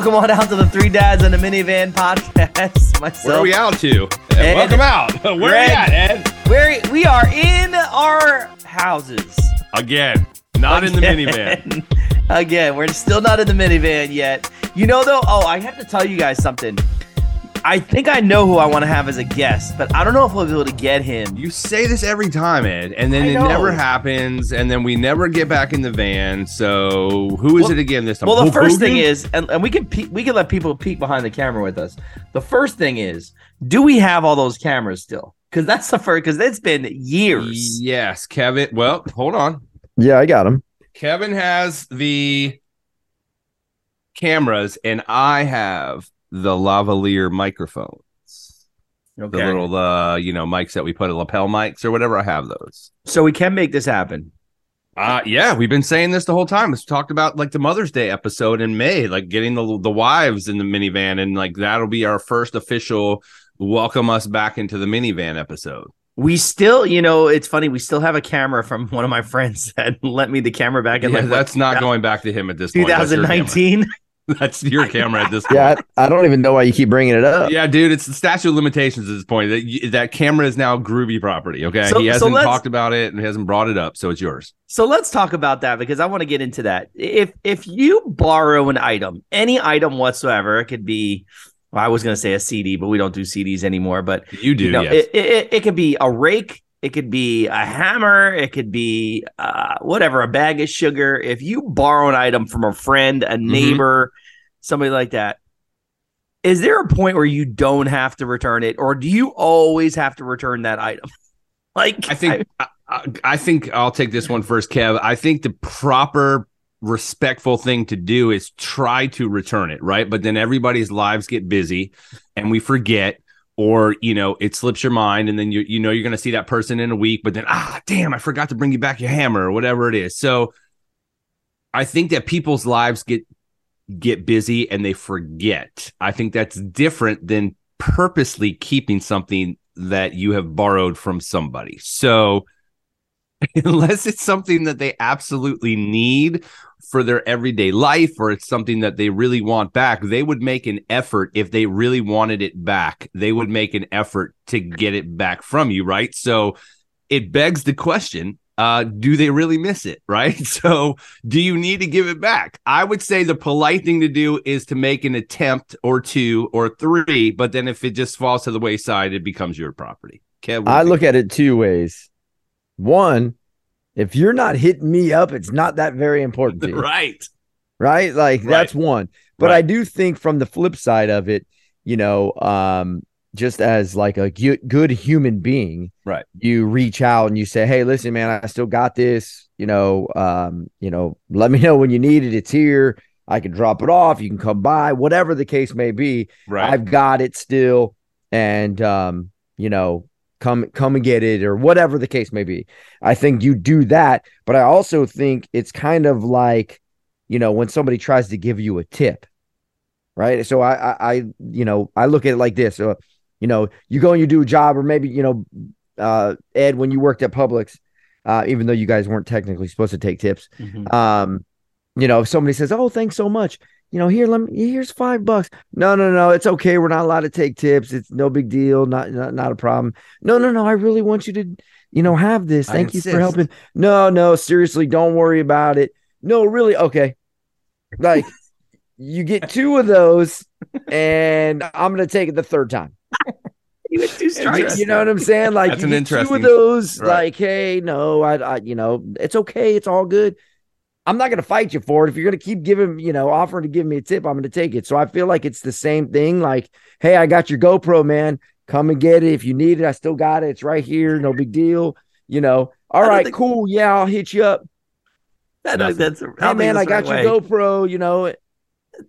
Welcome on out to the Three Dads in a Minivan podcast. Myself, Where are we out to? Ed. Welcome out. Where are we at, Ed? We're, we are in our houses. Again, not in the minivan. Again. Again, we're still not in the minivan yet. You know, though, oh, I have to tell you guys something. I think I know who I want to have as a guest, but I don't know if we'll be able to get him. You say this every time, Ed, and then I it know. never happens, and then we never get back in the van. So who is Well- it again this time? Well, the Hulk first thing is, and, and we can pe- we can let people peek behind the camera with us. The first thing is, do we have all those cameras still? Because that's the first. Because it's been years. yes, Kevin. Well, hold on. Yeah, I got him. Kevin has the cameras, and I have the lavalier microphones. Okay. The little, uh, you know, mics that we put, lapel mics or whatever. I have those. so we can make this happen. Uh yeah, we've been saying this the whole time. It's talked about like the Mother's Day episode in May, like getting the the wives in the minivan, and like that'll be our first official welcome us back into the minivan episode. We still, you know, it's funny. We still have a camera from one of my friends that lent me the camera back in Yeah, like that's not going back to him at this point. That's your camera. 2019. That's your camera at this point. Yeah, I, I don't even know why you keep bringing it up. Yeah, dude, it's the statute of limitations at this point. That that camera is now groovy property. Okay, So- he hasn't let's- talked about it and he hasn't brought it up, so it's yours. So let's talk about that because I want to get into that. If if you borrow an item, any item whatsoever, it could be. Well, I was going to say a CD, but we don't do CDs anymore. But You do, you know, yes. it, it it could be a rake, it could be a hammer, it could be uh, whatever, a bag of sugar. If you borrow an item from a friend, a Mm-hmm. neighbor, somebody like that, is there a point where you don't have to return it, or do you always have to return that item? like I think I, I, I think I'll take this one first, Kev. I think the proper respectful thing to do is try to return it, right? But then everybody's lives get busy and we forget or you know it slips your mind and then you you know you're going to see that person in a week but then ah damn I forgot to bring you back your hammer or whatever it is. So I think that people's lives get get busy and they forget. I think that's different than purposely keeping something that you have borrowed from somebody. So unless it's something that they absolutely need for their everyday life or it's something that they really want back, they would make an effort if they really wanted it back. They would make an effort to get it back from you, right? So it begs the question uh, do they really miss it? Right. So, do you need to give it back? I would say the polite thing to do is to make an attempt or two or three, but then if it just falls to the wayside, it becomes your property. Kev, I look at it two ways. One, if you're not hitting me up, it's not that very important to you, right. right? Like Right. that's one. But Right. I do think from the flip side of it, you know, um, just as like a gu- good human being, Right. You reach out and you say, "Hey, listen, man, I still got this. You know, um, you know, let me know when you need it. It's here. I can drop it off. You can come by, whatever the case may be. Right. I've got it still, and um, you know, come come and get it or whatever the case may be. I think you do that, but I also think it's kind of like, you know, when somebody tries to give you a tip, right? So I, I, I you know, I look at it like this. So, you know, you go and you do a job, or maybe you know, uh, Ed, when you worked at Publix, uh, even though you guys weren't technically supposed to take tips, Mhm. um, you know, if somebody says, "Oh, thanks so much," you know, here, let me here's five bucks. No, no, no, it's okay. We're not allowed to take tips. It's no big deal. Not not, not a problem. No, no, no. I really want you to, you know, have this. Thank you for helping. No, no, seriously, don't worry about it. No, really, okay. Like you get two of those, and I'm gonna take it the third time. You had two strikes. You know what I'm saying? Like That's an get two of those. right. Like, hey, no, I, I, you know, it's okay. It's all good. I'm not gonna fight you for it. If you're gonna keep giving, you know, offering to give me a tip, I'm gonna take it. So I feel like it's the same thing. Like, hey, I got your GoPro, man. Come and get it if you need it. I still got it. It's right here. No big deal. You know. All I don't right, think- cool. Yeah, I'll hit you up. I don't think that's. I Hey, man, I got the your way. GoPro. You know,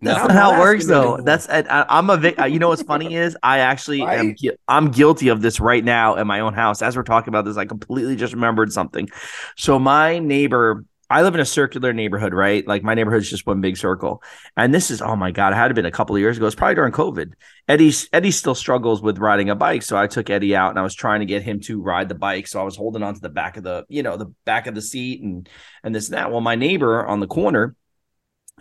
That's I'm not how not it works, though. anymore. That's I, I- I'm a vic- you know what's funny is I actually am Right? gui- I'm guilty of this right now in my own house. As we're talking about this, I completely just remembered something. So my neighbor, I live in a circular neighborhood, right? Like my neighborhood's just one big circle, and this is oh my god, it had to been a couple of years ago. It's probably during COVID. Eddie Eddie still struggles with riding a bike, so I took Eddie out and I was trying to get him to ride the bike. So I was holding onto the back of the you know the back of the seat and and this and that. Well, my neighbor on the corner,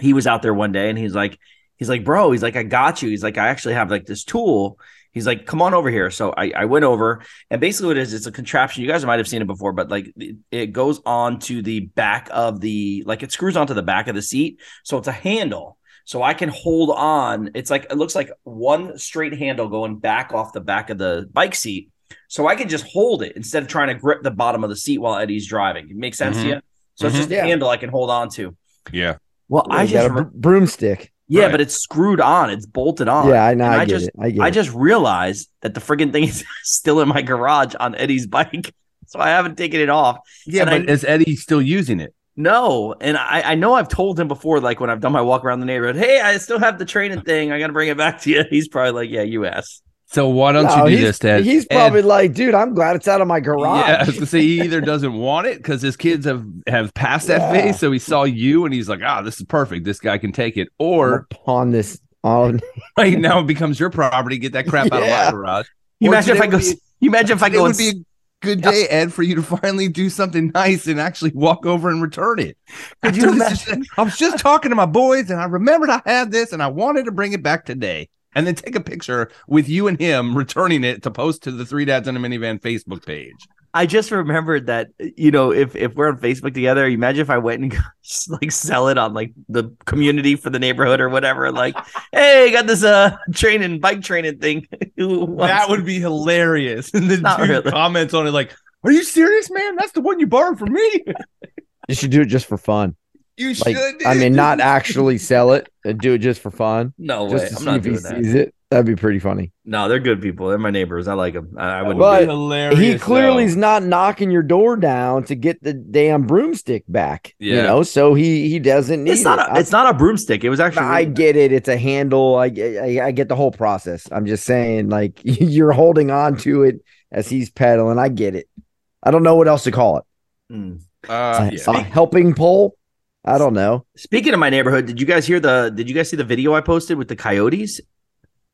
he was out there one day and he's like, He's like, bro, he's like, I got you. He's like, I actually have like this tool. He's like, come on over here. So I, I went over, and basically what it is, it's a contraption. You guys might have seen it before, but like it, goes on to the back of the, like it screws onto the back of the seat. So it's a handle. So I can hold on. It's like, it looks like one straight handle going back off the back of the bike seat. So I can just hold it instead of trying to grip the bottom of the seat while Eddie's driving. It makes sense Mhm. to you? So it's Mhm. just a Yeah. handle I can hold on to. Yeah. Well, I just, got a br- broomstick. yeah, Right. but it's screwed on. It's bolted on. Yeah, I know. I, I just, it. I I just realized that the friggin' thing is still in my garage on Eddie's bike. So I haven't taken it off. Yeah, And but I- is Eddie still using it? No. And I, I know I've told him before, like when I've done my walk around the neighborhood, hey, I still have the training thing. I got to bring it back to you. He's probably like, yeah, you asked. So why don't No, you do this, Ted? He's Ed- probably like, dude, I'm glad it's out of my garage. Yeah, I was gonna say he either doesn't want it because his kids have have passed that Yeah. phase, so he saw you and he's like, "Ah, this is perfect. This guy can take it." Or pawn this on. right now it becomes your property. Get that crap out of my garage. You Or imagine if I go, be- you imagine if I go. It would and, be a good day, Ed, for you to finally do something nice and actually walk over and return it. Could you After this is- I was just talking to my boys and I remembered I had this and I wanted to bring it back today. And then take a picture with you and him returning it to post to the Three Dads in a Minivan Facebook page. I just remembered that, you know, if, if we're on Facebook together, imagine if I went and just like sell it on like the community for the neighborhood or whatever. Like, hey, got this uh training, bike training thing. That would be hilarious. And then really. comments on it like, "Are you serious, man? That's the one you borrowed from me. You should do it just for fun. You Like, should." I mean, not actually sell it and do it just for fun. No way. just to I'm see not if he doing that. sees it. That'd be pretty funny. No, they're good people. They're my neighbors. I like them. I, I wouldn't. But be hilarious. he clearly is not knocking your door down to get the damn broomstick back. Yeah. You know, so he he doesn't need it's not. it. A, it's not a broomstick. It was actually. I, I get it. It's a handle. I, I I get the whole process. I'm just saying, like you're holding on to it as he's pedaling. I get it. I don't know what else to call it. Mm. Uh, It's yeah. a, a helping pole. I don't know. Speaking of my neighborhood, did you guys hear the? Did you guys see the video I posted with the coyotes?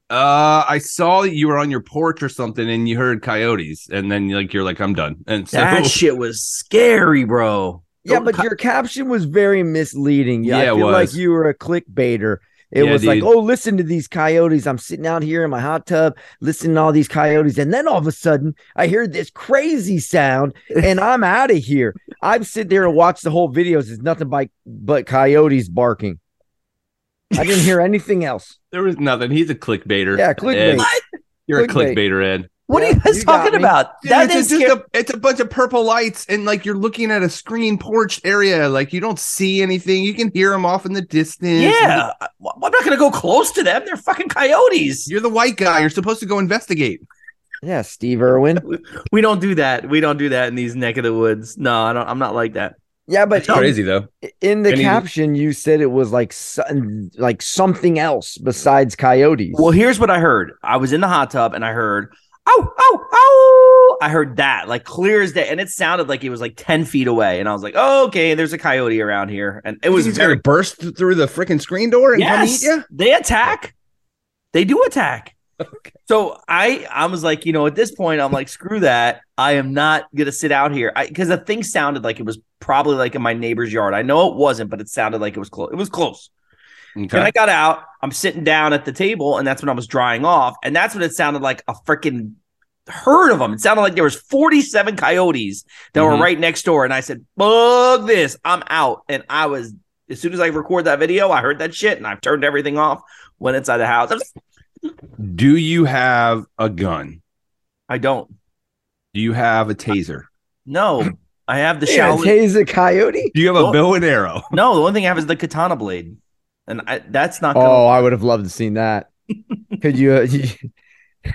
Uh, I saw that you were on your porch or something, and you heard coyotes, and then like you're like, "I'm done." And so That shit was scary, bro. Yeah, Don't but co- your caption was very misleading. Yeah, Yeah, I it feel like you were a clickbaiter. It Yeah, was like, oh, listen to these coyotes. I'm sitting out here in my hot tub, listening to all these coyotes, and then all of a sudden, I hear this crazy sound, and I'm out of here. I'm sitting there and watch the whole videos. It's nothing but but coyotes barking. I didn't hear anything else. there was nothing. He's a clickbaiter. Yeah, Ed. clickbait. You're Clickbait. a clickbaiter, Ed. What are you guys you talking about? Dude, that it's, is just a, it's a bunch of purple lights, and like you're looking at a screen porch area. Like you don't see anything. You can hear them off in the distance. Yeah, I- I'm not gonna go close to them. They're fucking coyotes. You're the white guy. You're supposed to go investigate. Yeah, Steve Irwin. We don't do that. We don't do that in these neck of the woods. No, I don't. I'm not like that. Yeah, but It's crazy though. in the And he- caption, you said it was like like something else besides coyotes. Well, here's what I heard. I was in the hot tub and I heard, oh, oh, oh. I heard that like clear as day, and it sounded like it was like ten feet away. And I was like, oh, okay, there's a coyote around here, and it was very gonna burst through the freaking screen door and yes. come eat you. They attack. They do attack. So I I was like, you know, at this point, I'm like, screw that. I am not gonna sit out here. I because the thing sounded like it was probably like in my neighbor's yard. I know it wasn't, but it sounded like it was close. It was close. And I got out. I'm sitting down at the table, and that's when I was drying off, and that's when it sounded like a freaking herd of them. It sounded like there was 47 coyotes that were Mhm. right next door, and I said, "Bug this! I'm out." And I was as soon as I record that video, I heard that shit, and I've turned everything off. Went inside the house. Do you have a gun? I don't. Do you have a taser? No, I have the yeah, Shaolin. tase a coyote. Do you have a Well- bow and arrow? no, the only thing I have is the katana blade, and I, that's not. Gonna, Oh, I would have loved to seen that. Could you? Uh, you-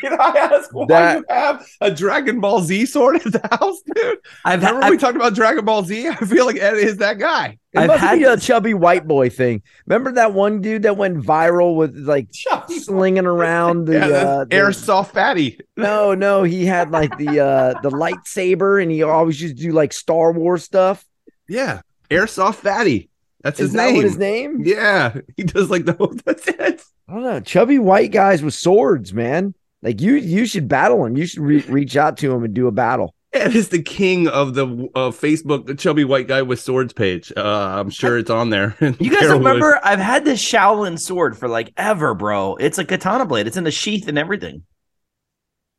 Can I ask why That- you have a Dragon Ball Z sword at the house, dude? I've, Remember I've we talked about Dragon Ball Z? I feel like Ed is that guy. it I've must had be a chubby white boy thing. Remember that one dude that went viral with like slinging around the, yeah, that's uh, the- airsoft fatty. No, no, he had like the uh the lightsaber, and he always used to do like Star Wars stuff. Yeah, airsoft fatty. That's Is his that name. what his name? Yeah, he does like the. That's it. I don't know. Chubby white guys with swords, man. Like you, you should battle him. You should re- reach out to him and do a battle. Ed is the king of the uh, Facebook the chubby white guy with swords page. Uh, I'm sure it's on there. You guys remember? I've had this Shaolin sword for like ever, bro. It's a katana blade. It's in the sheath and everything.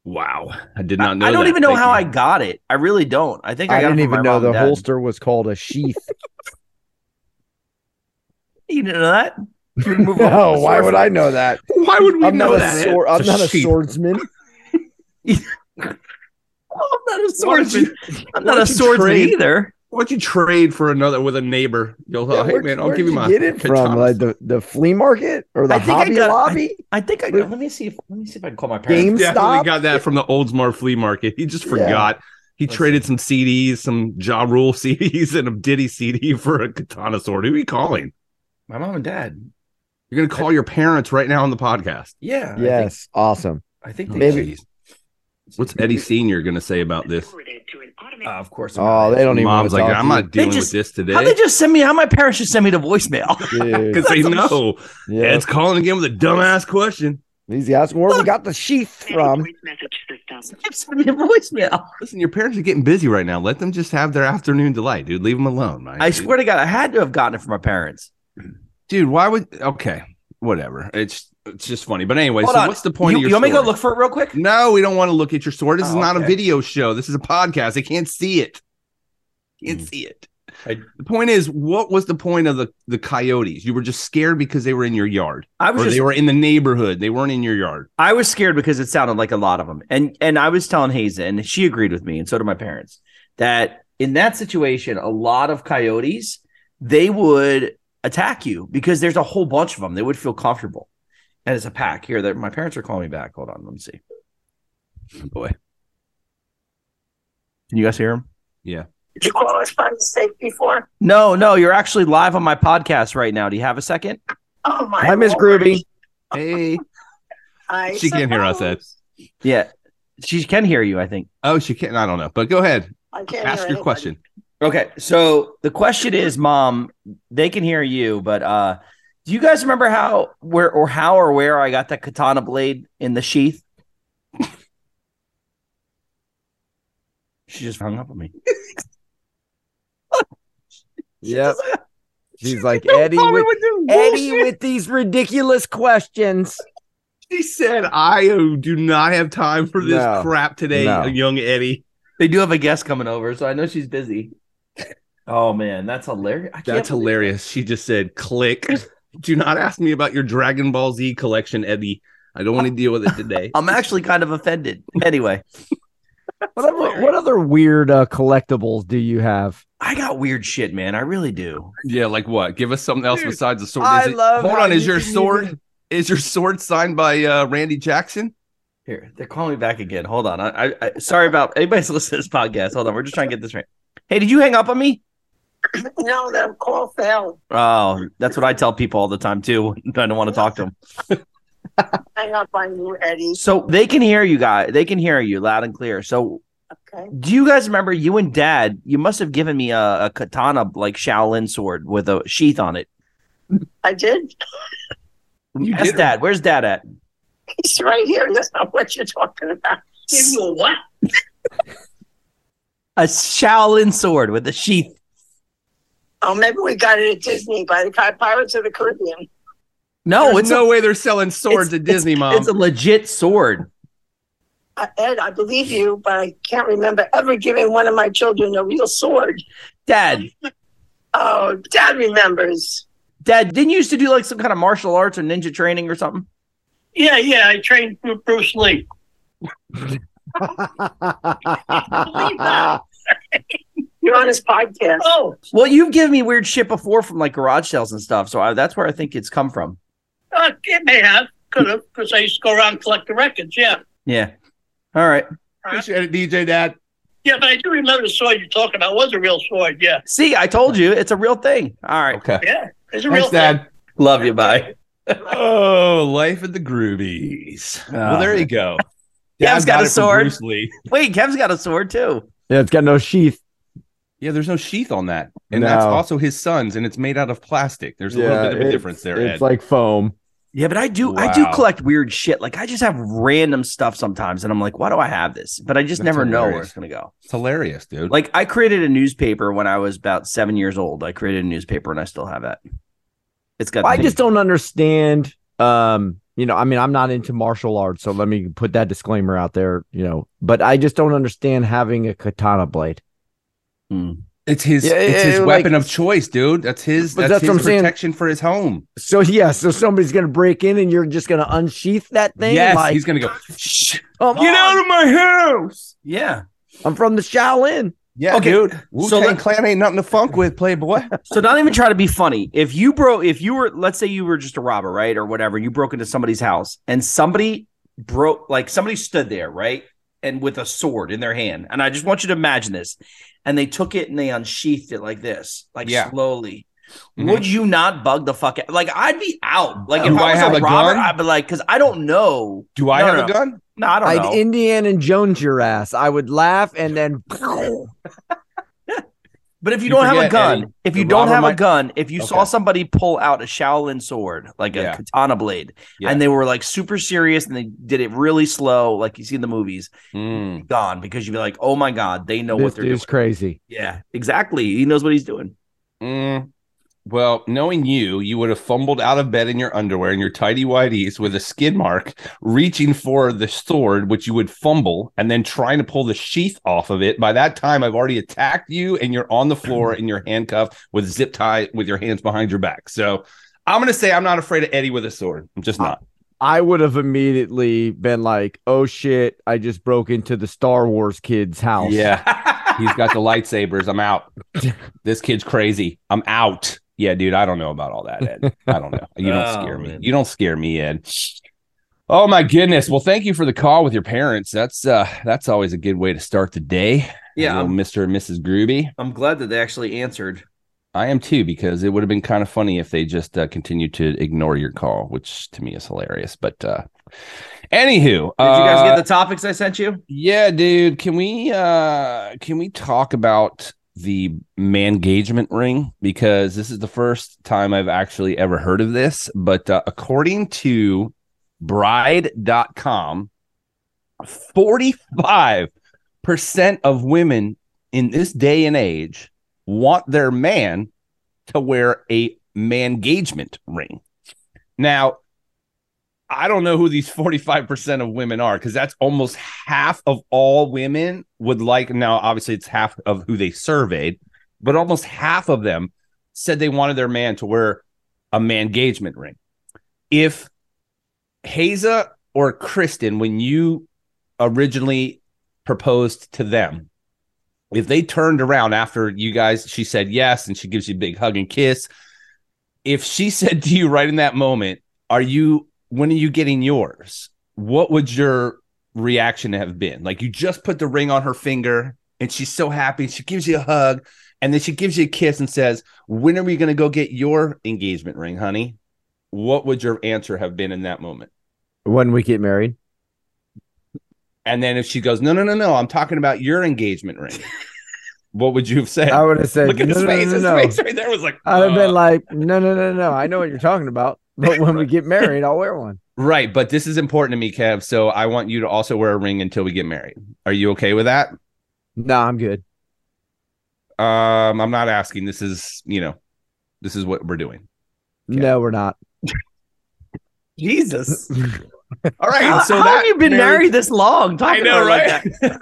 Wow, I did not know. I don't that. even know Thank how you. I got it. I really don't. I think I, I got didn't it from even my know the dad. holster was called a sheath. You didn't know that? You No, the why would I know that? Why would we I'm know not that? Ed? sword. I'm It's not a sheath. swordsman. I'm not a swordsman. I'm not a swordsman trade- either. Why don't you trade for another with a neighbor? You'll Yeah, hey where'd- man, I'll give you you my get it from? Like the, the flea market or the I think I Hobby got- Lobby? I think I got. Let me see if let me see if I can call my parents. Game- Definitely GameStop? got that from the Oldsmar flea market. He just Yeah. forgot. He Let's traded some CDs, some Ja Rule CDs, and a Diddy CD for a katana sword. Who are you calling? My mom and dad. You're gonna call your parents right now on the podcast. Yeah. Yes, awesome. I think, I Oh, think Maybe- they. What's Eddie Senior gonna say about this? Uh, of course. Oh, they don't even. Mom's wanna like, I'm not dealing just- with this today How they just send me? How my parents just send me to voicemail? because they know yeah. Ed's calling again with a dumbass question. He's asking where we got the sheath from. send me a voicemail. Listen, your parents are getting busy right now. Let them just have their afternoon delight, dude. Leave them alone, man. I swear to God, I had to have gotten it from my parents. Dude. Why would? Okay, whatever. It's it's just funny. But anyway, Hold so on. what's the point You, of your you want me to go look for it real quick? No, we don't want to look at your sword. This is Oh, not a video show. This is a podcast. They can't see it. Can't Mm. see it. I- the point is, what was the point of the the coyotes? You were just scared because they were in your yard, I was just they were in the neighborhood. They weren't in your yard. I was scared because it sounded like a lot of them. And and I was telling Hazen, and she agreed with me, and so did my parents, that in that situation, a lot of coyotes, they would attack you because there's a whole bunch of them. They would feel comfortable. And it's a pack. Here, that my parents are calling me back. Hold on, let me see. Boy, Can you guys hear them? yeah. Did you call us by mistake before? No, no, you're actually live on my podcast right now. Do you have a second? Oh my! Hi, Miss Groovy. Hey. I She can't hear us, Ed. Yeah. She can hear you, I think. Oh, she can't. I don't know. But go ahead. I can't Ask hear your anybody. question. Okay, so the question is, Mom, they can hear you, but uh do you guys remember how where or how or where I got that katana blade in the sheath? she just hung up on me. Yep. She's like Eddie with Eddie with these ridiculous questions. She said, "I uh, do not have time for this No. crap today, No. young Eddie." They do have a guest coming over, so I know she's busy. Oh man, that's hilarious. That's believe- hilarious. She just said, "Click." Do not ask me about your Dragon Ball Z collection, Eddie. I don't want to deal with it today. I'm actually kind of offended. Anyway, What other, what other weird uh, collectibles do you have? I got weird shit, man. I really do. yeah, like what? Give us something else Dude, besides the sword. I it- love Hold on. Is your sword? even- Is your sword signed by uh, Randy Jackson? Here, they're calling me back again. Hold on. I, I, I sorry about anybody's listening to this podcast. Hold on. We're just trying to get this right. Hey, did you hang up on me? No, the call failed. Oh, that's what I tell people all the time too. I don't want to talk to them. Hang up on you, Eddie. So they can hear you guys. They can hear you loud and clear. So Okay. do you guys remember you and Dad? You must have given me a, a katana like Shaolin sword with a sheath on it. I did. Mm, you That's did. Dad. Where's Dad at? He's right here. That's not what you're talking about. Give you a what? A Shaolin sword with a sheath. Oh, maybe we got it at Disney by the Pi- Pirates of the Caribbean. No, There's it's no a, way they're selling swords at Disney, it's, Mom. It's a legit sword. Uh, Ed, I believe you, but I can't remember ever giving one of my children a real sword. Dad, Oh, Dad remembers. Dad, didn't you used to do like some kind of martial arts or ninja training or something? Yeah, yeah, I trained with Bruce Lee. You're on his podcast. Oh, Well, you've given me weird shit before from like garage sales and stuff, so I, that's where I think it's come from. uh, it may have, could have, because I used to go around and collect the records. Yeah, Yeah. All right. Appreciate it, DJ Dad. yeah, but I do remember the sword you're talking about was a real sword. Yeah, See, I told you it's a real thing. All right. Okay. yeah, it's a real Thanks, Dad. Love you. Bye. Oh, life of the groovies. well, there you go. Kev's Dad got a sword. Wait, Kev's got a sword too. yeah, it's got no sheath. Yeah, there's no sheath on that, and that's also his son's, and it's made out of plastic. There's a little bit of a difference there, It's Ed. like foam. Yeah, but I do I do collect weird shit. Like I just have random stuff sometimes, and I'm like, why do I have this? But I just That's never know where it's gonna go. It's hilarious, dude. Like I created a newspaper when I was about seven years old. I created a newspaper and I still have it. It's got I just don't understand. Um, you know, I mean, I'm not into martial arts, so let me put that disclaimer out there. You know, but I just don't understand having a katana blade. Hmm. it's his Yeah, it's his yeah, weapon like- of choice, dude. That's his that's, that's his what I'm saying. protection for his home. So yeah, so somebody's gonna break in and you're just gonna unsheath that thing. yes, like, he's gonna go. Shh, come get on, out of my house. Yeah. I'm from the Shaolin. Yeah, Okay, dude. Wu so Tang let- Clan ain't nothing to funk with, Playboy. So don't even try to be funny. If you broke, if you were, let's say you were just a robber, right, or whatever, you broke into somebody's house and somebody broke, like somebody stood there, right, and with a sword in their hand, and I just want you to imagine this, and they took it and they unsheathed it like this, like Yeah. slowly. Mhm. Would you not bug the fuck out? Like I'd be out. Like if Do I I was have a a robber, gun? I'd be like, because I don't know. Do I No, have no, a no. gun? No, I don't I'd know. Indiana Jones your ass. I would laugh and then But if you, You don't have a gun, Eddie, if you don't robber have a gun, if you saw somebody pull out a Shaolin sword, like a Yeah. katana blade, Yeah. and they were like super serious and they did it really slow, like you see in the movies, Mm. gone because you'd be like, oh my God, they know this what they're doing. dude's crazy. Yeah, exactly. He knows what he's doing. Mm. Well, knowing you, you would have fumbled out of bed in your underwear and your tidy whities with a skid mark, reaching for the sword, which you would fumble, and then trying to pull the sheath off of it. By that time, I've already attacked you, and you're on the floor and you're handcuffed with zip tie with your hands behind your back. So I'm gonna say I'm not afraid of Eddie with a sword. I'm just not. I would have immediately been like, "Oh shit! I just broke into the Star Wars kid's house." Yeah, he's got the lightsabers. I'm out. This kid's crazy. I'm out. Yeah, dude, I don't know about all that, Ed. I don't know. You don't Oh, scare me. man. You don't scare me, Ed. Oh my goodness. Well, thank you for the call with your parents. That's uh that's always a good way to start the day. Yeah, Mr. and Mrs. Groovy. I'm glad that they actually answered. I am too, because it would have been kind of funny if they just uh, continued to ignore your call, which to me is hilarious. But uh anywho, Did you guys uh, get the topics I sent you? Yeah, dude. Can we uh can we talk about the man engagement ring because this is the first time I've actually ever heard of this, but uh, according to bride.com 45% of women in this day and age want their man to wear a man engagement ring. Now, I don't know who these 45% of women are because that's almost half of all women would like. Now, obviously, it's half of who they surveyed, but almost half of them said they wanted their man to wear a man engagement ring. If Haza or Kristen, when you originally proposed to them, if they turned around after you guys, she said yes, and she gives you a big hug and kiss. If she said to you right in that moment, Are you when are you getting yours? What would your reaction have been? Like you just put the ring on her finger and she's so happy. She gives you a hug and then she gives you a kiss and says, When are we going to go get your engagement ring, honey? What would your answer have been in that moment? When we get married, And then if she goes, No, no, no, no, I'm talking about your engagement ring. what would you have said? I would have said, Look at no, his no, face. no, his no, face right there was like, I'd have been like, no, no, no, no. I know what you're talking about, but when we get married, I'll wear one. Right, but this is important to me, Kev. So I want you to also wear a ring until we get married. Are you okay with that? No, I'm good. Um, I'm not asking. This is, you know, this is what we're doing. No, we're not. Jesus. All right. How, so how that have you been married this long? I know, right? like.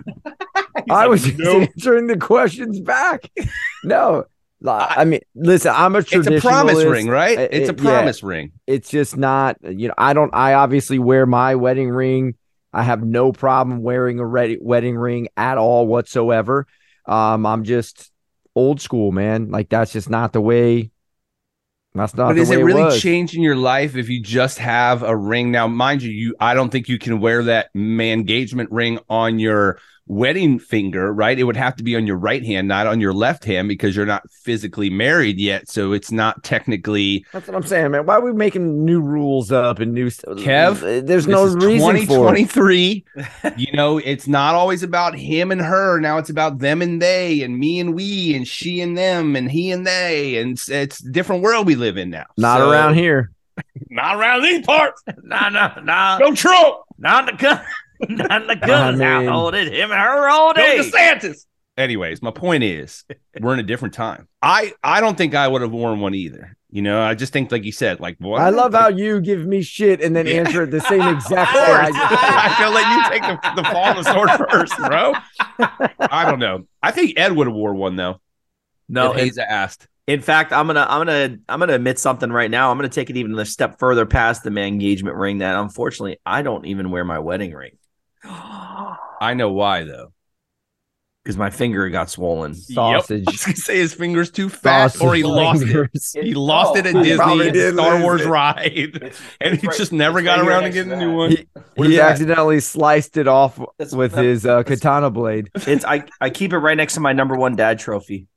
I like, was just "Nope." answering the questions back. No, li- I mean, listen, I'm a It's a promise ring, right? Uh, It's a it- yeah. promise ring. It's just not, you know, I don't, I obviously wear my wedding ring. I have no problem wearing a ready, wedding ring at all whatsoever. Um, I'm just old school, man. Like that's just not the way. That's not But is it really was. changing your life if you just have a ring? Now, mind you, you I don't think you can wear that man engagement ring on your wedding finger, right? It would have to be on your right hand, not on your left hand, because you're not physically married yet. So it's not technically That's what I'm saying, man. Why are we making new rules up and new stuff? Kev, there's no This is reason for it. 2023. you know, it's not always about him and her. Now it's about them and they, and me and we, and she and them, and he and they, and it's, it's a different world we live in now. Not So- around here. Not around these parts. Nah, nah, nah. Go Trump. Not in the gun. Not in the I gun. mean- now hold it. Him and her all Go day. DeSantis. Anyways, my point is, we're in a different time. I I don't think I would have worn one either. You know, I just think, like you said, like what? I love how you give me shit and then Yeah. answer it the same exact way. I just. I feel like you take the, the fall on the sword first, bro. I don't know. I think Ed would have wore one though. No, if in, Haza asked. in fact, I'm gonna, I'm gonna, I'm gonna admit something right now. I'm gonna take it even a step further past the man engagement ring. That unfortunately, I don't even wear my wedding ring I know why though. because my finger got swollen. Sausage. I was gonna say his fingers too fat, or he Sausage lost it. He lost it at Oh, Disney probably did Star Wars it. ride, and he just never got around to getting a new one. He, he is that? accidentally sliced it off That's- with that- his uh, katana blade. It's I, I keep it right next to my number one dad trophy,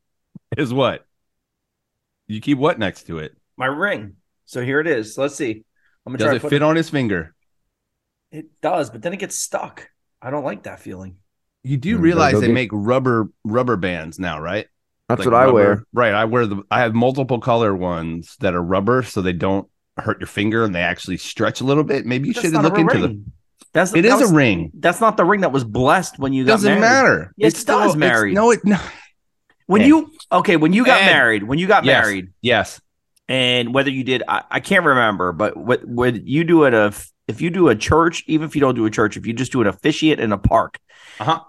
Is what? You keep what next to it? my ring. So here it is. Let's see. I'm gonna Does try it to put fit on his finger? It does, but then it gets stuck. I don't like that feeling. You do realize they make rubber rubber bands now, right? That's Like what I rubber- wear. Right. I wear the I have multiple color ones that are rubber so they don't hurt your finger and they actually stretch a little bit. Maybe you That's should look a into them. ring. That's It that is was- a ring. That's not the ring that was blessed when you got married. It Doesn't married. matter. Yes, It's it does, it's- married. No, it no. When Ed. you okay, when you got Ed. married, when you got Yes. married, Yes. and whether you did, I, I can't remember, but what would you do at a if you do a church, even if you don't do a church, if you just do an officiate in a park, Uh-huh.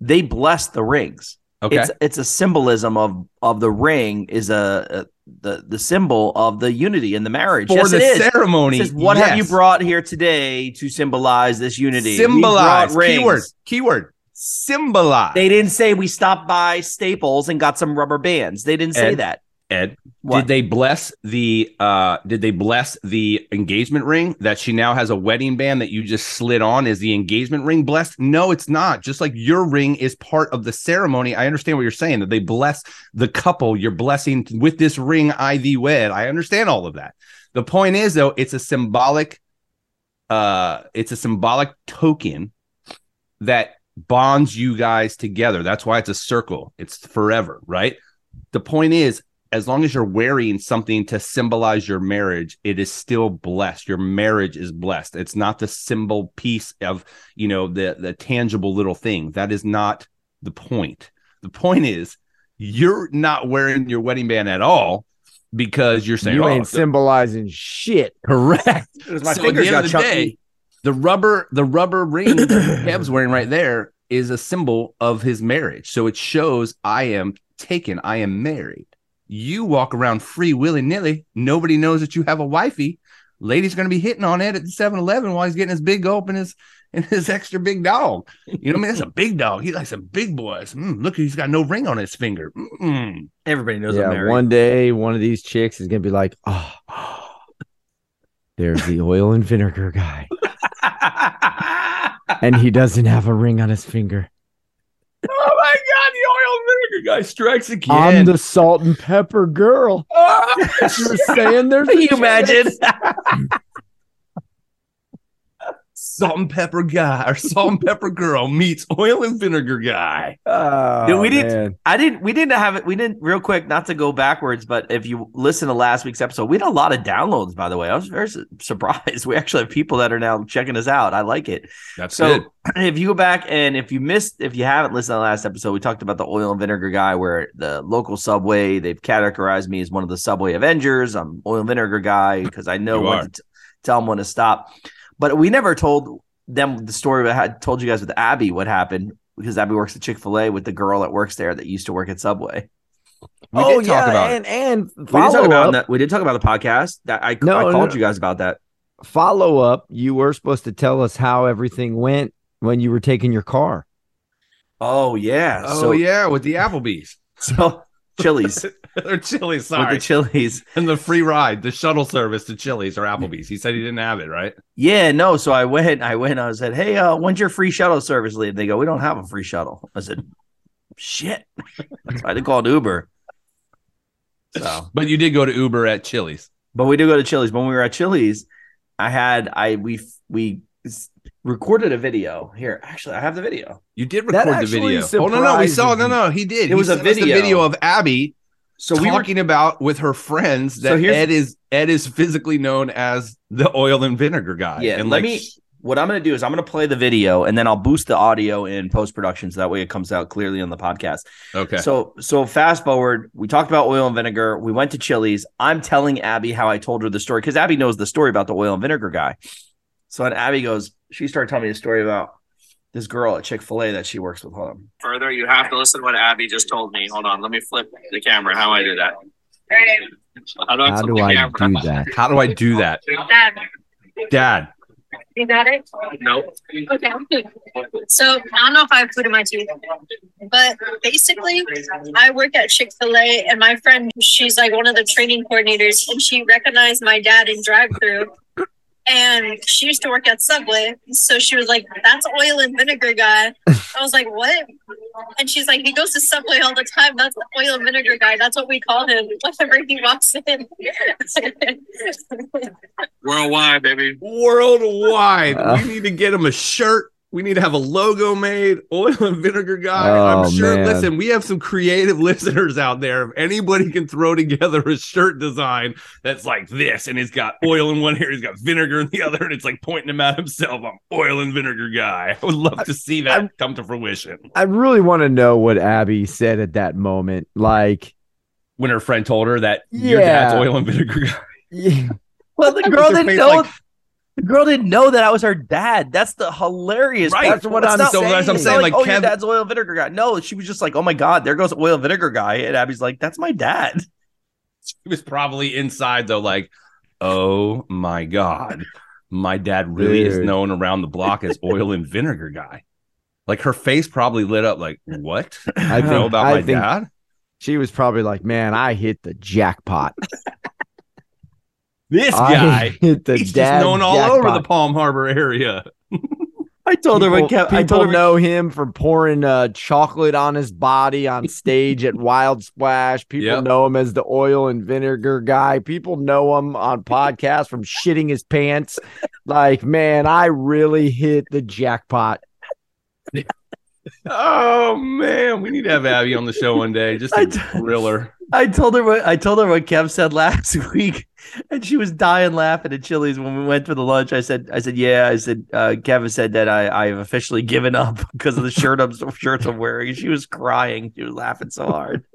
they bless the rings. Okay. It's it's a symbolism of of the ring is a, a the the symbol of the unity in the marriage. For yes, the it is. It ceremony. says, what have you brought here today to symbolize this unity? Symbolize. Keyword. Keyword. Symbolize. They didn't say we stopped by Staples and got some rubber bands. They didn't say Ed, that. Ed, What? did they bless the uh did they bless the engagement ring that she now has a wedding band that you just slid on? Is the engagement ring blessed? No it's not. Just like your ring is part of the ceremony i understand what you're saying that they bless the couple. You're blessing with this ring i thee wed. I understand all of that. The point is though it's a symbolic uh it's a symbolic token that bonds you guys together. That's why it's a circle. It's forever right? The point is as long as you're wearing something to symbolize your marriage it is still blessed your marriage is blessed it's not the symbol piece of you know the the tangible little thing that is not the point the point is you're not wearing your wedding band at all because you're saying You oh, ain't the- symbolizing shit. correct my So at fingers the end got of the chunky. day, the rubber the rubber ring that Kev's wearing right there is a symbol of his marriage. So it shows I am taken, I am married. You walk around free willy nilly. Nobody knows that you have a wifey. Lady's going to be hitting on it at the 7 Eleven while he's getting his big gulp and his, and his extra big dog. You know what I mean? That's a big dog. He likes some big boys. Mm, look, he's got no ring on his finger. Mm. Everybody knows I'm Yeah, married. one day one of these chicks is gonna be like, oh, there's the oil and vinegar guy, and he doesn't have a ring on his finger. Oh my God, the vinegar guy strikes again. I'm the salt and pepper girl. Ah! You're saying there's Can you imagine? Salt and pepper guy or salt and pepper girl meets oil and vinegar guy. Oh, Dude, we did- man. I didn't. We didn't have it. We didn't. Real quick, not to go backwards, but if you listen to last week's episode, we had a lot of downloads. By the way, I was very su- surprised. We actually have people that are now checking us out. I like it. That's So if you go back and if you missed, if you haven't listened to the last episode, we talked about the oil and vinegar guy, where the local subway they've categorized me as one of the subway Avengers. I'm oil and vinegar guy because I know You when are. to t- tell them when to stop. But we never told them the story. I had told you guys with Abby what happened because Abby works at Chick Fil A with the girl that works there that used to work at Subway. We oh did talk yeah, about it. and and We did follow talk about that. We did talk about the podcast. That I, No, I no, called no. you guys about that. Follow up. You were supposed to tell us how everything went when you were taking your car. Oh yeah. Oh so yeah, with the Applebee's so Chili's or Chili's, with sorry, the Chili's. and the free ride, the shuttle service to Chili's or Applebee's. He said he didn't have it, right? Yeah, no. So I went, I went, I said, Hey, uh, when's your free shuttle service leave? They go, We don't have a free shuttle. I said, Shit. I had to call an Uber. So But you did go to Uber at Chili's. but we did go to Chili's. When we were at Chili's, I had I we we recorded a video. Here, actually, I have the video. You did That record the video. Oh no, no, we saw. No, no, he did. It He was a sent us the video. video of Abby So we were talking about with her friends that here's- Ed is Ed is physically known as the oil and vinegar guy. Yeah, and let like me. What I'm going to do is I'm going to play the video and then I'll boost the audio in post production so that way it comes out clearly on the podcast. okay. So so fast forward, we talked about oil and vinegar. We went to Chili's. I'm telling Abby how I told her the story because Abby knows the story about the oil and vinegar guy. So then Abby goes, she started telling me a story about this girl at Chick Fil A that she works with. Hold on. further, you have to listen to what Abby just told me. Hold on, let me flip the camera. How do I do that? How do I How do I do that? How do I do that? Dad. You got it? Nope. Okay. So I don't know if I have food in my teeth, but basically, I work at Chick fil A, and my friend, she's like one of the training coordinators, and she recognized my dad in drive through. And she used to work at Subway. So she was like, That's oil and vinegar guy. I was like, What? And she's like, He goes to Subway all the time. That's the oil and vinegar guy. That's what we call him whenever he walks in. Worldwide, baby. Worldwide. Uh. we need to get him a shirt. We need to have a logo made. Oil and vinegar guy. Oh, I'm sure. man. Listen, we have some creative listeners out there. If anybody can throw together a shirt design that's like this, and it's got oil in one ear, he's got vinegar in the other, and it's like pointing him at himself. I'm oil and vinegar guy. I would love to see that come to fruition. I really want to know what Abby said at that moment. Like, When her friend told her that your dad's Yeah. oil and vinegar guy. yeah, Well, the girl didn't know. like- the girl didn't know that I was her dad. That's the hilarious. Right, part. that's what It's I'm not- so that's what I'm saying, not like, oh, your Kev- dad's oil and vinegar guy. No, she was just like, oh my god, there goes oil and vinegar guy, and Abby's like, that's my dad. He was probably inside though, like, oh my god, my dad really is known around the block as oil and vinegar guy. Like her face probably lit up. Like, what? I I know about I my think- dad. she was probably like, "Man, I hit the jackpot." This guy, hit the he's just known all over the. Palm Harbor area. I told her when People, Kev, I people told her know him for pouring uh, chocolate on his body on stage at Wild Splash. People Yep. know him as the oil and vinegar guy. People know him on podcasts from shitting his pants. Like, man, I really hit the jackpot. Oh man, we need to have Abby on the show one day. Just I a d- thriller. I told her what I told her what Kev said last week, and she was dying laughing at Chili's when we went for the lunch. I said, I said, yeah, I said, uh, Kevin said that I I've officially given up because of the shirt I'm shirts I'm wearing. She was crying. She was laughing so hard.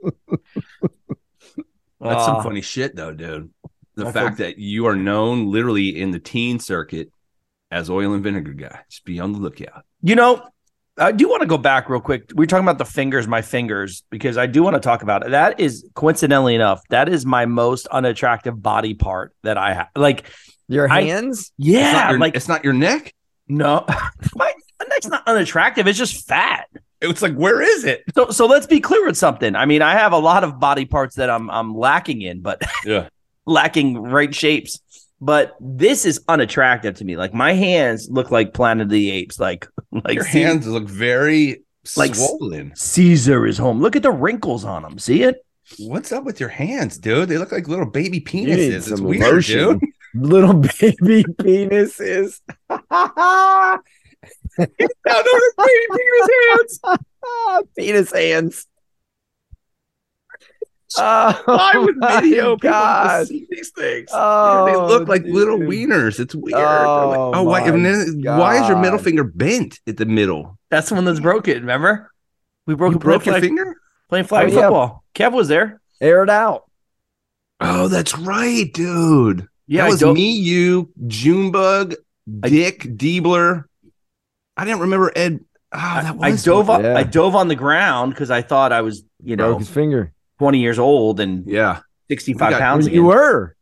That's some funny shit, though, dude. The I fact that you are known literally in the teen circuit as oil and vinegar guy. Just be on the lookout. You know, I do want to go back real quick. We are talking about the fingers, my fingers, because I do want to talk about it. That is coincidentally enough, that is my most unattractive body part that I have. Like, Your hands? It's yeah, not your, like it's not your neck. no, my neck's not unattractive. It's just fat. It's like, where is it? So, so let's be clear with something. I mean, I have a lot of body parts that I'm I'm lacking in, but Yeah. lacking right shapes. But this is unattractive to me. Like my hands look like Planet of the Apes. Like like Your hands look very Like- swollen. Caesar is home. Look at the wrinkles on them. See it? What's up with your hands, dude? They look like little baby penises. It's weird, lotion. dude. Little baby penises. No, no, they're baby penis hands. Penis hands. Oh, Why would my video people have to see these things? Oh, they look like little dude. wieners. It's weird. Oh, Oh, oh why, and then, why is your middle finger bent at the middle? That's the one that's broken. Remember? We broke You it playing broke your flag, finger? playing flag Oh, yeah. football. Kev was there. Air it out. Oh, that's right, dude. Yeah, that I was don't- me, you, Junebug, I- Dick, Diebler. I didn't remember Ed. Oh, that I dove one. up. Yeah. I dove on the ground because I thought I was, you Broke know, his finger. 20 years old and Yeah, 65 got- pounds. you again. were.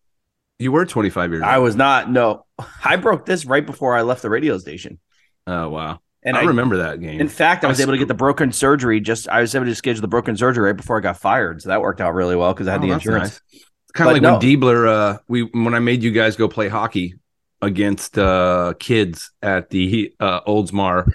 you were 25 years old. I was not. No, I broke this right before I left the radio station. Oh, wow. And I, I, remember that game. in fact, I I was able to get the broken surgery. Just I was able to schedule the broken surgery right before I got fired, so that worked out really well because I had Oh, the insurance. nice. It's kind of like no. when Diebler, uh, we when I made you guys go play hockey against uh kids at the uh Oldsmar.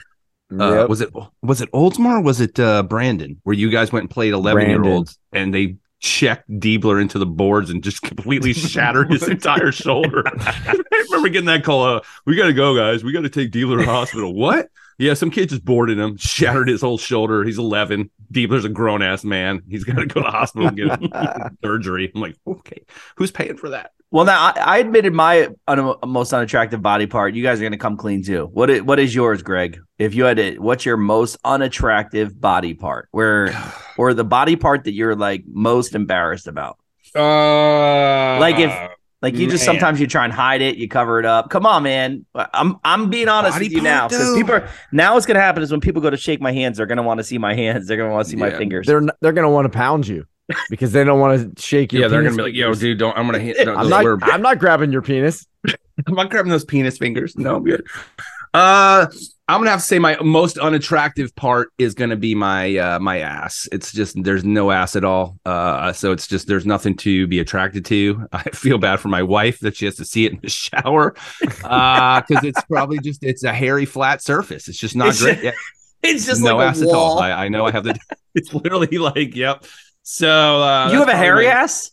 Uh, Yep. Was it was it Oldsmar? Or was it uh Brandon? Where you guys went and played eleven year olds and they checked Diebler into the boards and just completely shattered his entire shoulder. I remember getting that call. Uh, we got to go, guys. We got to take Diebler to hospital. What? Yeah, some kid just boarded him, shattered his whole shoulder. He's 11. Diebler's a grown ass man. He's got to go to the hospital and get surgery. I'm like, okay, who's paying for that? Well, now I, I admitted my un- most unattractive body part. You guys are going to come clean too. What is, what is yours, Greg? If you had to, what's your most unattractive body part? Where or the body part that you're like most embarrassed about? Uh, Like if like you just Man. sometimes you try and hide it, you cover it up. Come on, man. I'm I'm being honest Body with you now because people are now what's gonna happen is when people go to shake my hands, they're gonna want to see my hands. They're gonna want to see my fingers. They're n- they're gonna want to pound you because they don't want to shake your. yeah, they're gonna be like, yo, dude, don't. I'm gonna hit. I'm not. I'm not grabbing your penis. I'm not grabbing those penis fingers. No, I'm good. Uh, I'm gonna have to say my most unattractive part is gonna be my uh my ass. It's just there's no ass at all. Uh, so it's just there's nothing to be attracted to. I feel bad for my wife that she has to see it in the shower, uh, because it's probably just it's a hairy flat surface. It's just not It's great. just- Yeah, it's just no like a ass at all. I, I know I have the. It's literally like yep. So uh, you have a hairy my- ass?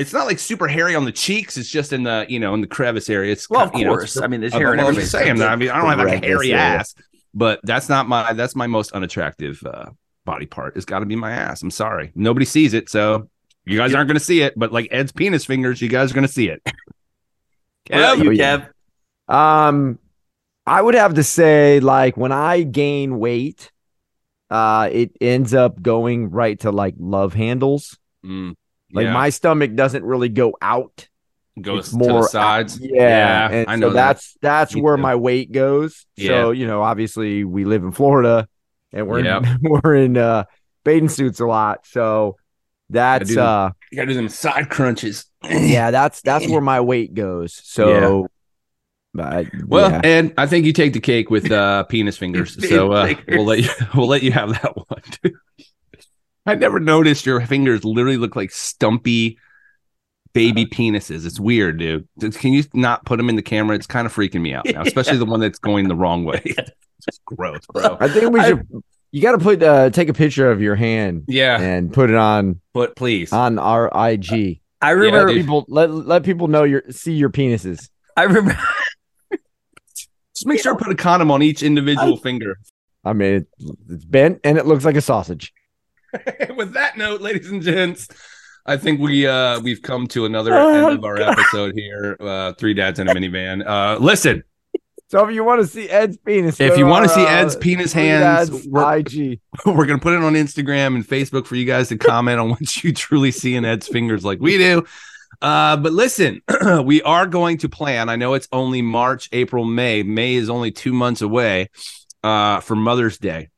It's not like super hairy on the cheeks. It's just in the you know in the crevice area. It's Well, of you know, course. it's- I mean, there's hair well, I'm everybody's just saying. face. I mean, I don't have like a hairy ass, but that's not my that's my most unattractive uh, body part. It's got to be my ass. I'm sorry, nobody sees it, so you guys aren't going to see it. But like Ed's penis fingers, you guys are going to see it. What about Oh, you. Kev? Um, I would have to say, like, when I gain weight, uh, it ends up going right to like love handles. Mm, Like yeah. my stomach doesn't really go out. goes it's to more the sides. Yeah, and I so know that. that's that's Me where too. my weight goes. Yeah. So you know, obviously, we live in Florida, and we're Yep. in, we're in uh, bathing suits a lot. So that's them. uh, You got to do them side crunches. yeah, that's that's where my weight goes. So, but, Well, yeah. and I think you take the cake with uh, penis fingers. so uh, we'll let you we'll let you have that one. Too. I never noticed your fingers literally look like stumpy baby penises. It's weird, dude. Can you not put them in the camera? It's kind of freaking me out now, especially the one that's going the wrong way. It's gross, bro. I think we I- should. You got to put uh, take a picture of your hand Yeah, and put it on but please. on our IG. I remember. dude. People let let people know your see your penises. I remember. Just make sure to put a condom on each individual finger. I mean, it, it's bent and it looks like a sausage. with that note, ladies and gents, I think we uh we've come to another end of our episode here. Uh three dads in a minivan. Uh listen, So if you want to see Ed's penis, if you want to see uh, Ed's penis hands, we're, IG. we're gonna put it on Instagram and Facebook for you guys to comment on what you truly see in Ed's fingers like we do. Uh, but listen, we are going to plan. I know it's only March, April, May. May is only two months away uh, for Mother's Day,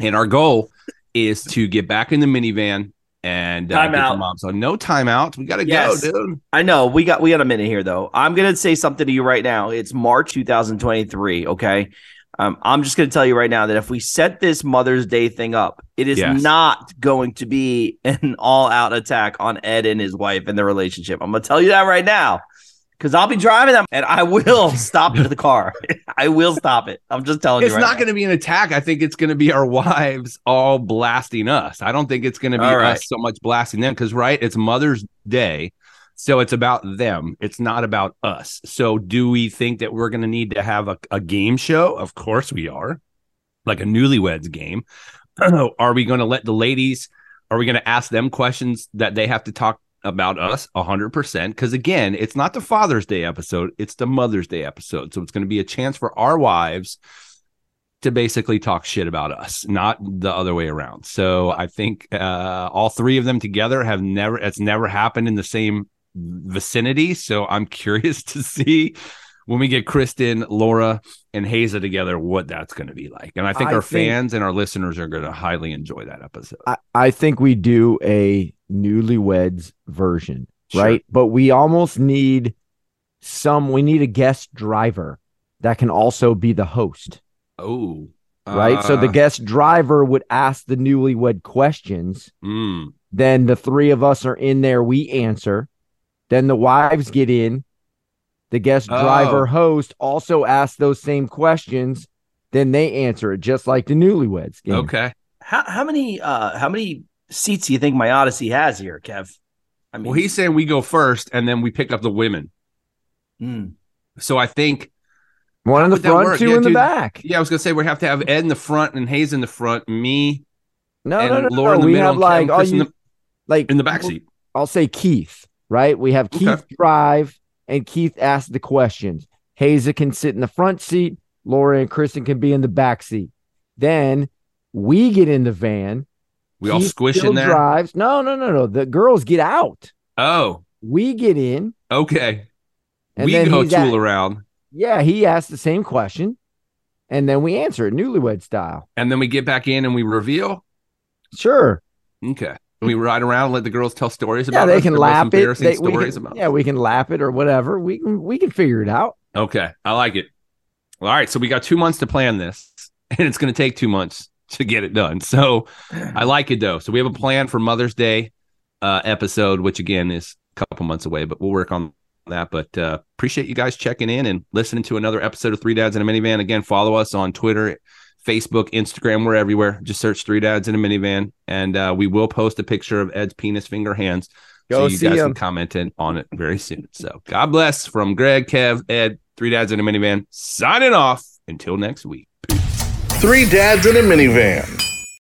and our goal is to get back in the minivan and uh, get out. mom. So no timeouts. We got to Yes. go, dude. I know we got we got a minute here though. I'm gonna say something to you right now. It's March 2023. Okay, um, I'm just gonna tell you right now that if we set this Mother's Day thing up, it is Yes. not going to be an all-out attack on Ed and his wife and their relationship. I'm gonna tell you that right now because I'll be driving them and I will stop the car. I will stop it. I'm just telling It's you. right not going to be an attack. I think it's going to be our wives all blasting us. I don't think it's going to be All right. us so much blasting them because, right, it's Mother's Day. So it's about them. It's not about us. So do we think that we're going to need to have a, a game show? Of course we are, like a newlyweds game. are we going to let the ladies, are we going to ask them questions that they have to talk about us 100%? Because again, it's not the Father's Day episode, it's the Mother's Day episode. So it's going to be a chance for our wives to basically talk shit about us, not the other way around. So I think uh, all three of them together have never, it's never happened in the same vicinity. So I'm curious to see when we get Kristen, Laura, and Haza together, what that's going to be like. And I think I our think- fans and our listeners are going to highly enjoy that episode. I, I think we do a newlyweds version, Sure. right? But we almost need some. We need a guest driver that can also be the host, Oh, right? so the uh, guest driver would ask the newlywed questions. mm, Then the three of us are in there. We answer. Then the wives get in. The guest Oh. driver host also asks those same questions. Then they answer it just like the newlyweds game. okay. How how many uh how many seats do you think my Odyssey has here, Kev? I mean, Well, he's saying we go first and then we pick up the women. mm, So I think, One in the front, two Yeah, in the back. yeah, I was gonna say we have to have Ed in the front and Hayes in the front, me No, and no, no, Laura no. in the We middle, have like all Chris in the like in the back seat. I'll say Keith, right? We have Keith Okay. drive and Keith ask the questions. Hazel can sit in the front seat. Laura and Kristen can be in the back seat. Then we get in the van. We all squish in there. Drives. No, no, no, no. The girls get out. Oh, We get in. okay. And we go tool at- around, Yeah, he asks the same question. And then we answer it newlywed style. and then we get back in and we reveal. Sure. Okay. And we ride around and let the girls tell stories Yeah, about they us, can lap it. They, stories can, about. yeah, we can lap it or whatever. We can we can figure it out. Okay, I like it. All right, so we got two months to plan this, and it's going to take two months to get it done. So I like it though. So we have a plan for Mother's Day uh, episode, which again is a couple months away, but we'll work on that. But uh, appreciate you guys checking in and listening to another episode of Three Dads in a Minivan. Again, follow us on Twitter, Facebook, Instagram, we're everywhere. Just search Three Dads in a Minivan, and uh, we will post a picture of Ed's penis finger hands. Go so you see guys him. can comment in on it very soon. So God bless from Greg, Kev, Ed, Three Dads in a Minivan. Signing off until next week. Three Dads in a Minivan.